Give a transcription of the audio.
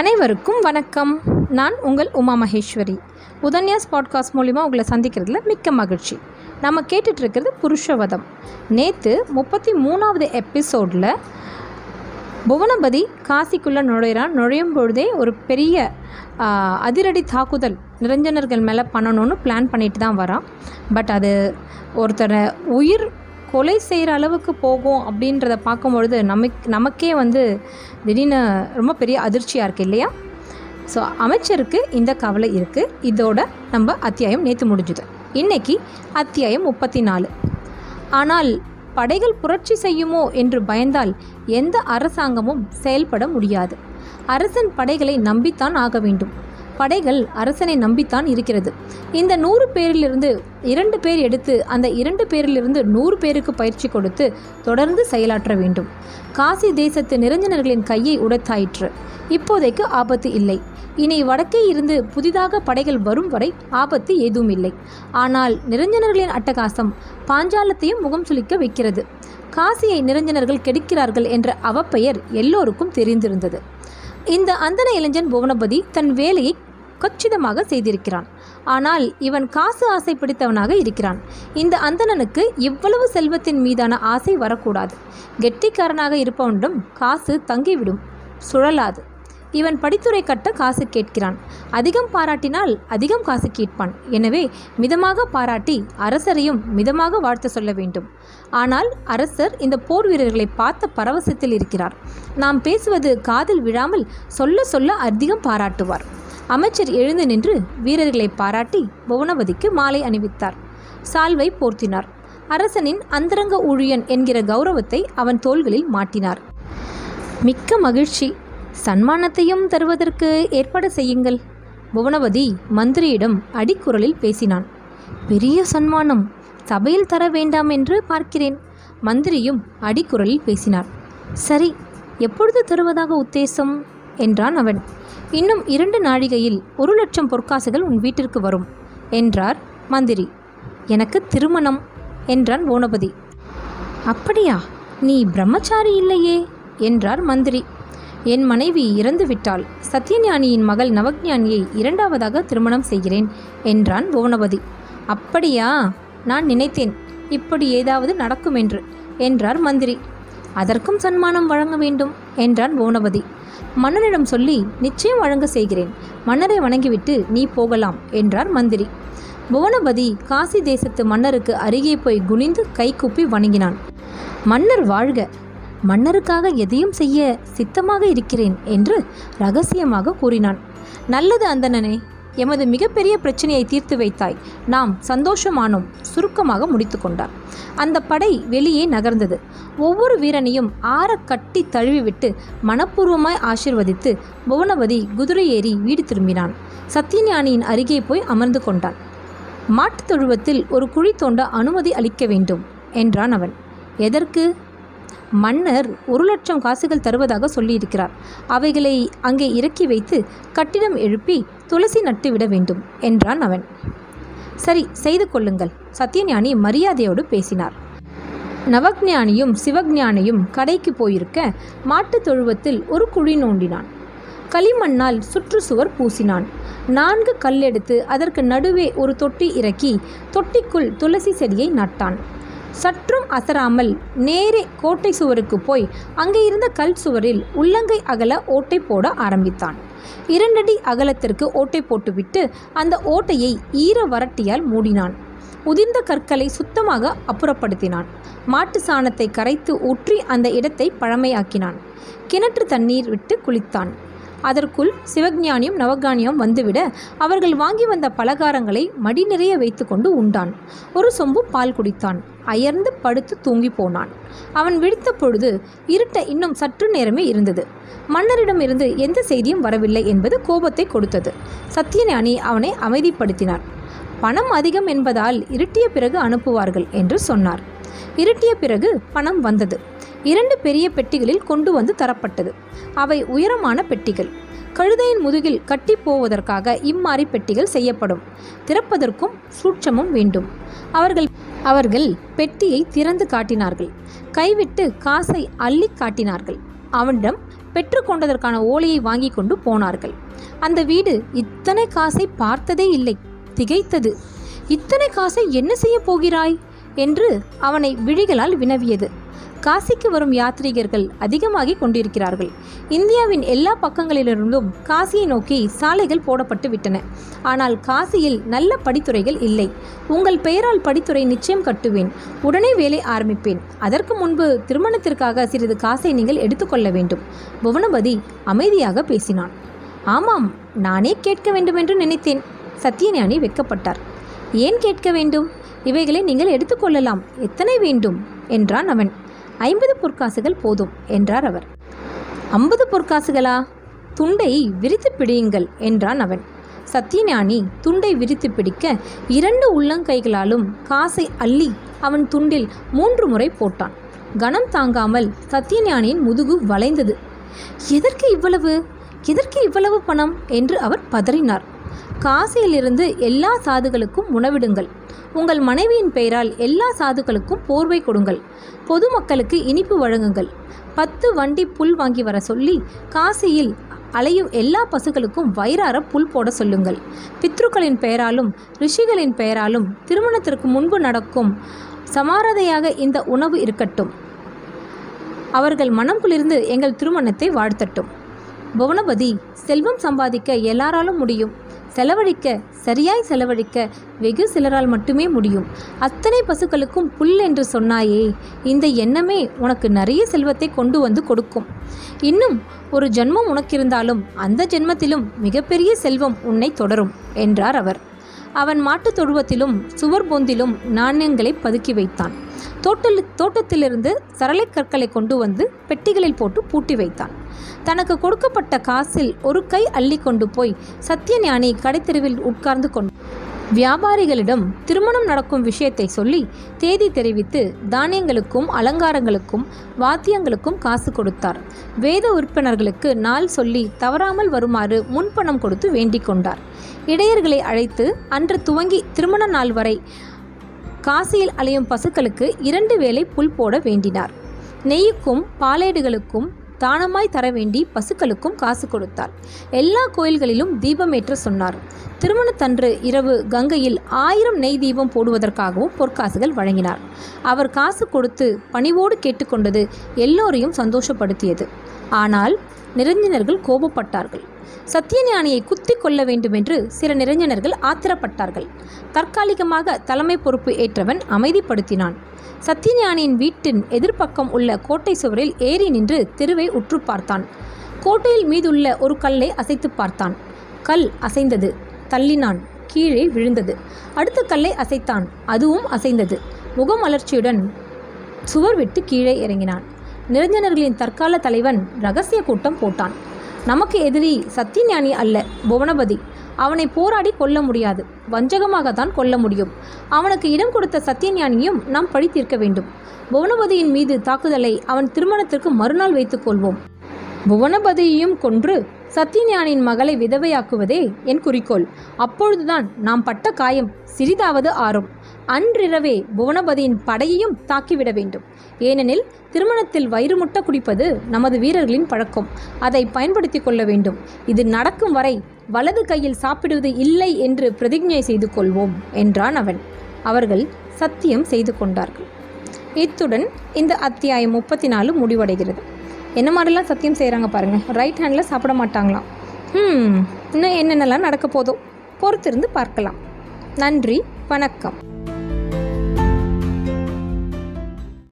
அனைவருக்கும் வணக்கம். நான் உங்கள் உமா மகேஸ்வரி. உதன்யாஸ் பாட்காஸ்ட் மூலிமா உங்களை சந்திக்கிறதுல மிக்க மகிழ்ச்சி. நம்ம கேட்டுட்ருக்கிறது புருஷவதம். நேற்று முப்பத்தி மூணாவது எபிசோடில் புவனபதி காசிக்குள்ளே நுழையிறான் நுழையும் பொழுதே ஒரு பெரிய அதிரடி தாக்குதல் நிரஞ்சனர்கள் மேலே பண்ணணும்னு பிளான் பண்ணிட்டு தான் வரான். பட் அது ஒருத்தரை உயிர் கொலை செய்கிற அளவுக்கு போகும் அப்படின்றத பார்க்கும்பொழுது நமக் நமக்கே வந்து திடீர்னு ரொம்ப பெரிய அதிர்ச்சியாக இருக்குது இல்லையா? ஸோ அமைச்சருக்கு இந்த கவலை இருக்குது இதோட நம்ம அத்தியாயம் நேற்று முடிஞ்சுது. இன்னைக்கு அத்தியாயம் முப்பத்தி நாலு ஆனால் படைகள் புரட்சி செய்யுமோ? என்று பயந்தால் எந்த அரசாங்கமும் செயல்பட முடியாது. அரசன் படைகளை நம்பித்தான் ஆக வேண்டும். படைகள் அரசனை நம்பித்தான் இருக்கிறது. இந்த நூறு பேரிலிருந்து இரண்டு பேர் எடுத்து அந்த இரண்டு பேரிலிருந்து நூறு பேருக்கு பயிற்சி கொடுத்து தொடர்ந்து செயலாற்ற வேண்டும். காசி தேசத்து நிரஞ்சனர்களின் கையை உடைத்தாயிற்று. இப்போதைக்கு ஆபத்து இல்லை. இனி வடக்கே இருந்து புதிதாக படைகள் வரும் வரை ஆபத்து ஏதும் இல்லை ஆனால் நிரஞ்சனர்களின் அட்டகாசம் பாஞ்சாலத்தையும் முகம் சுளிக்க வைக்கிறது. காசியை நிரஞ்சனர்கள் கெடுக்கிறார்கள் என்ற அவப்பெயர் எல்லோருக்கும் தெரிந்திருந்தது. இந்த அந்தன இளைஞன் புவனபதி தன் வேலையை கச்சிதமாக செய்திருக்கிறான். ஆனால் இவன் காசு ஆசை பிடித்தவனாக இருக்கிறான். இந்த அந்தணனுக்கு இவ்வளவு செல்வத்தின் மீதான ஆசை வரக்கூடாது. கெட்டிக்காரனாக இருப்பவனிடம் காசு தங்கிவிடும். சுழலாது. இவன் படித்துறை கட்ட காசு கேட்கிறான். அதிகம் பாராட்டினால் அதிகம் காசு கேட்பான். எனவே மிதமாக பாராட்டி அரசரையும் மிதமாக வாழ்த்து சொல்ல வேண்டும். ஆனால் அரசர் இந்த போர் வீரர்களை பார்த்த பரவசத்தில் இருக்கிறார். நாம் பேசுவது காதில் விழாமல் சொல்ல சொல்ல அதிகம் பாராட்டுவார். அமைச்சர் எழுந்து நின்று வீரர்களை பாராட்டி புவனபதிக்கு மாலை அணிவித்தார். சால்வை போர்த்தினார். அரசனின் அந்தரங்க ஊழியன் என்கிற கௌரவத்தை அவன் தோள்களில் மாட்டினார். மிக்க மகிழ்ச்சி. சன்மானத்தையும் தருவதற்கு ஏற்பாடு செய்யுங்கள். புவனபதி மந்திரியிடம் அடிக்குரலில் பேசினான். பெரிய சன்மானம். சபையில் தர வேண்டாம் என்று பார்க்கிறேன். மந்திரியும் அடிக்குரலில் பேசினார். சரி எப்பொழுது தருவதாக உத்தேசம்? என்றான் அவன். இன்னும் இரண்டு நாழிகையில் ஒரு லட்சம் பொற்காசுகள் உன் வீட்டிற்கு வரும் என்றார் மந்திரி. எனக்கு திருமணம் என்றான் ஓனபதி. அப்படியா? நீ பிரம்மச்சாரி இல்லையே என்றார் மந்திரி. என் மனைவி இறந்து விட்டாள். சத்யஞானியின் மகள் நவக்ஞானியை இரண்டாவதாக திருமணம் செய்கிறேன் என்றான் புவனபதி அப்படியா? நான் நினைத்தேன். இப்படி ஏதாவது நடக்கும் என்று என்றார் மந்திரி. அதற்கும் சன்மானம் வழங்க வேண்டும் என்றான் புவனபதி மன்னனிடம் சொல்லி நிச்சயம் வழங்க செய்கிறேன். மன்னரை வணங்கிவிட்டு நீ போகலாம் என்றார் மந்திரி. புவனபதி காசி தேசத்து மன்னருக்கு அருகே போய் குனிந்து கைகூப்பி வணங்கினான். மன்னர் வாழ்க. மன்னருக்காக எதையும் செய்ய சித்தமாக இருக்கிறேன் என்று ரகசியமாக கூறினான். நல்லது அந்தணனே. எமது மிகப்பெரிய பிரச்சனையை தீர்த்து வைத்தாய். நாம் சந்தோஷமானோம் சுருக்கமாக முடித்து கொண்டார். அந்த படை வெளியே நகர்ந்தது. ஒவ்வொரு வீரனையும் ஆற கட்டி தழுவிவிட்டு மனப்பூர்வமாய் ஆசிர்வதித்து புவனவதி குதிரை ஏறி வீடு திரும்பினான். சத்தியஞானியின் அருகே போய் அமர்ந்து கொண்டான் மாட்டுத் தொழுவத்தில் ஒரு குழி தோண்ட அனுமதி அளிக்க வேண்டும் என்றான் அவன். எதற்கு? மன்னர் ஒரு லட்சம் காசுகள் தருவதாக சொல்லியிருக்கிறார். அவைகளை அங்கே இறக்கி வைத்து கட்டிடம் எழுப்பி துளசி நட்டுவிட வேண்டும் என்றான் அவன். சரி செய்து கொள்ளுங்கள் சத்யஞானி மரியாதையோடு பேசினார். நவக்ஞானியும் சிவஞானியும் கடைக்கு போயிருக்க மாட்டுத் தொழுவத்தில் ஒரு குழி நோண்டினான். களிமண்ணால் சுற்றுச்சுவர் பூசினான். நான்கு கல்லெடுத்து அதற்கு நடுவே ஒரு தொட்டி இறக்கி தொட்டிக்குள் துளசி செடியை நட்டான். சற்றும் அசராமல் நேரே கோட்டை சுவருக்கு போய் அங்கே இருந்த கல் சுவரில் உள்ளங்கை அகல ஓட்டை போட ஆரம்பித்தான். இரண்டடி அகலத்திற்கு ஓட்டை போட்டுவிட்டு அந்த ஓட்டையை ஈர வறட்டியால் மூடினான். உதிர்ந்த கற்களை சுத்தமாக அப்புறப்படுத்தினான். மாட்டு சாணத்தை கரைத்து ஊற்றி அந்த இடத்தை பழமையாக்கினான். கிணற்று தண்ணீர் விட்டு குளித்தான். அதற்குள் சிவஞானியும் நவகானியும் வந்துவிட அவர்கள் வாங்கி வந்த பலகாரங்களை மடி நிறைய வைத்துக்கொண்டு உண்டான். ஒரு சொம்பு பால் குடித்தான். அயர்ந்து படுத்து தூங்கி போனான். அவன் விழித்த பொழுது இருட்ட இன்னும் சற்று நேரமே இருந்தது. மன்னரிடமிருந்து எந்த செய்தியும் வரவில்லை என்பது கோபத்தை கொடுத்தது. சத்தியஞானி அவனை அமைதிப்படுத்தினார். பணம் அதிகம் என்பதால் இருட்டிய பிறகு அனுப்புவார்கள் என்று சொன்னார். இருட்டிய பிறகு பணம் வந்தது. இரண்டு பெரிய பெட்டிகளில் கொண்டு வந்து தரப்பட்டது. அவை உயரமான பெட்டிகள். கழுதையின் முதுகில் கட்டி போவதற்காக இம்மாறி பெட்டிகள் செய்யப்படும். திறப்பதற்கும் சூட்சமும் வேண்டும். அவர்கள் அவர்கள் பெட்டியை திறந்து காட்டினார்கள். கைவிட்டு காசை அள்ளி காட்டினார்கள். அவனிடம் பெற்றுக்கொண்டதற்கான ஓலையை வாங்கி கொண்டு போனார்கள். அந்த வீடு இத்தனை காசை பார்த்ததே இல்லை. திகைத்தது. இத்தனை காசை என்ன செய்ய போகிறாய்? என்று அவனை விழிகளால் வினவியது. காசிக்கு வரும் யாத்ரீகர்கள் அதிகமாகி கொண்டிருக்கிறார்கள். இந்தியாவின் எல்லா பக்கங்களிலிருந்தும் காசியை நோக்கி சாலைகள் போடப்பட்டு விட்டன. ஆனால் காசியில் நல்ல படித்துறைகள் இல்லை. உங்கள் பெயரால் படித்துறை நிச்சயம் கட்டுவேன். உடனே வேலை ஆரம்பிப்பேன். அதற்கு முன்பு திருமணத்திற்காக சிறிது காசை நீங்கள் எடுத்துக்கொள்ள வேண்டும். புவனபதி அமைதியாக பேசினான். ஆமாம் நானே கேட்க வேண்டுமென்று நினைத்தேன். சத்தியஞானி வெட்கப்பட்டார். ஏன் கேட்க வேண்டும்? இவைகளை நீங்கள் எடுத்துக்கொள்ளலாம் எத்தனை வேண்டும்? என்றான் அவன். ஐம்பது பொற்காசுகள் போதும் என்றார் அவர். ஐம்பது பொற்காசுகளா? துண்டை விரித்து பிடியுங்கள் என்றான் அவன். சத்யஞானி துண்டை விரித்து பிடிக்க இரண்டு உள்ளங்கைகளாலும் காசை அள்ளி அவன் துண்டில் மூன்று முறை போட்டான். கனம் தாங்காமல் சத்யஞானியின் முதுகு வளைந்தது. எதற்கு இவ்வளவு? எதற்கு இவ்வளவு பணம்? என்று அவர் பதறினார். காசியிலிருந்து எல்லா சாதுகளுக்கும் உணவிடுங்கள். உங்கள் மனைவியின் பெயரால் எல்லா சாதுக்களுக்கும் போர்வை கொடுங்கள். பொதுமக்களுக்கு இனிப்பு வழங்குங்கள். பத்து வண்டி புல் வாங்கி வர சொல்லி காசியில் அலையும் எல்லா பசுக்களுக்கும் வயிறார புல் போட சொல்லுங்கள். பித்ருக்களின் பெயராலும் ரிஷிகளின் பெயராலும் திருமணத்திற்கு முன்பு நடக்கும் சமாரதையாக இந்த உணவு இருக்கட்டும். அவர்கள் மனம் குளிர்ந்து எங்கள் திருமணத்தை வாழ்த்தட்டும். புவனபதி செல்வம் சம்பாதிக்க எல்லாராலும் முடியும். செலவழிக்க சரியாய் செலவழிக்க வெகு சிலரால் மட்டுமே முடியும். அத்தனை பசுக்களுக்கும் புல் என்று சொன்னாயே இந்த எண்ணமே உனக்கு நிறைய செல்வத்தை கொண்டு வந்து கொடுக்கும். இன்னும் ஒரு ஜென்மம் உனக்கிருந்தாலும் அந்த ஜென்மத்திலும் மிகப்பெரிய செல்வம் உன்னை தொடரும் என்றார் அவர். அவன் மாட்டுத் தொழுவத்திலும் சுவர் பொந்திலும் நாணயங்களை பதுக்கி வைத்தான். தோட்டல் தோட்டத்திலிருந்து சரளை கற்களை கொண்டு வந்து பெட்டிகளில் போட்டு பூட்டி வைத்தான். தனக்கு கொடுக்கப்பட்ட காசில் ஒரு கை அள்ளி கொண்டு போய் சத்யஞானி கடைத்தெருவில் உட்கார்ந்து கொண்டு வியாபாரிகளிடம் திருமணம் நடக்கும் விஷயத்தை சொல்லி தேதி தெரிவித்து தானியங்களுக்கும் அலங்காரங்களுக்கும் வாத்தியங்களுக்கும் காசு கொடுத்தார். வேத உறுப்பினர்களுக்கு நாள் சொல்லி தவறாமல் வருமாறு முன்பணம் கொடுத்து வேண்டிக் கொண்டார். இடையர்களை அழைத்து அன்று துவங்கி திருமண நாள் வரை காசியில் அலையும் பசுக்களுக்கு இரண்டு வேளை புல் போட வேண்டினார். நெய்யுக்கும் பாலேடுகளுக்கும் தானமாய் தர வேண்டி பசுக்களுக்கும் காசு கொடுத்தார் எல்லா கோயில்களிலும் தீபமேற்ற சொன்னார். திருமணத்தன்று இரவு கங்கையில் ஆயிரம் நெய் தீபம் போடுவதற்காகவும் பொற்காசுகள் வழங்கினார். அவர் காசு கொடுத்து பணிவோடு கேட்டுக்கொண்டது எல்லோரையும் சந்தோஷப்படுத்தியது. ஆனால் நிரஞ்சனர்கள் கோபப்பட்டார்கள். சத்தியஞானியை குத்தி கொள்ள வேண்டுமென்று சில நிரஞ்சனர்கள் ஆத்திரப்பட்டார்கள். தற்காலிகமாக தலைமை பொறுப்பு ஏற்றவன் அமைதிப்படுத்தினான். சத்தியஞானியின் வீட்டின் எதிர்ப்பக்கம் உள்ள கோட்டை சுவரில் ஏறி நின்று தெருவை உற்று பார்த்தான். கோட்டையில் மீதுள்ள ஒரு கல்லை அசைத்து பார்த்தான். கல் அசைந்தது. தள்ளினான். கீழே விழுந்தது. அடுத்த கல்லை அசைத்தான். அதுவும் அசைந்தது. முகமலர்ச்சியுடன் சுவர் விட்டு கீழே இறங்கினான். நிரஞ்சனர்களின் தற்கால தலைவன் ரகசிய கூட்டம் போட்டான். நமக்கு எதிரி சத்தியஞானி அல்ல புவனபதி. அவனை போராடி கொல்ல முடியாது. வஞ்சகமாகத்தான் கொல்ல முடியும். அவனுக்கு இடம் கொடுத்த சத்தியஞானியும் நாம் பழி தீர்க்க வேண்டும். புவனபதியின் மீது தாக்குதலை அவன் திருமணத்திற்கு மறுநாள் வைத்துக் கொள்வோம். புவனபதியையும் கொன்று சத்தியஞானியின் மகளை விதவையாக்குவதே என் குறிக்கோள். அப்பொழுதுதான் நாம் பட்ட காயம் சிறிதாவது ஆறும். அன்றிரவே புவனபதியின் படையையும் தாக்கிவிட வேண்டும். ஏனெனில் திருமணத்தில் வயிறு முட்ட குடிப்பது நமது வீரர்களின் பழக்கம். அதை பயன்படுத்தி கொள்ள வேண்டும். இது நடக்கும் வரை வலது கையில் சாப்பிடுவது இல்லை என்று பிரதிஜை செய்து கொள்வோம் என்றான் அவன். அவர்கள் சத்தியம் செய்து கொண்டார்கள். இத்துடன் இந்த அத்தியாயம் முப்பத்தி நாலு முடிவடைகிறது. என்ன மாதிரிலாம் சத்தியம் செய்கிறாங்க பாருங்கள் ரைட் ஹேண்டில் சாப்பிட மாட்டாங்களாம். ம் இன்னும் என்னென்னலாம் நடக்க போதோ பொறுத்திருந்து பார்க்கலாம். நன்றி வணக்கம்.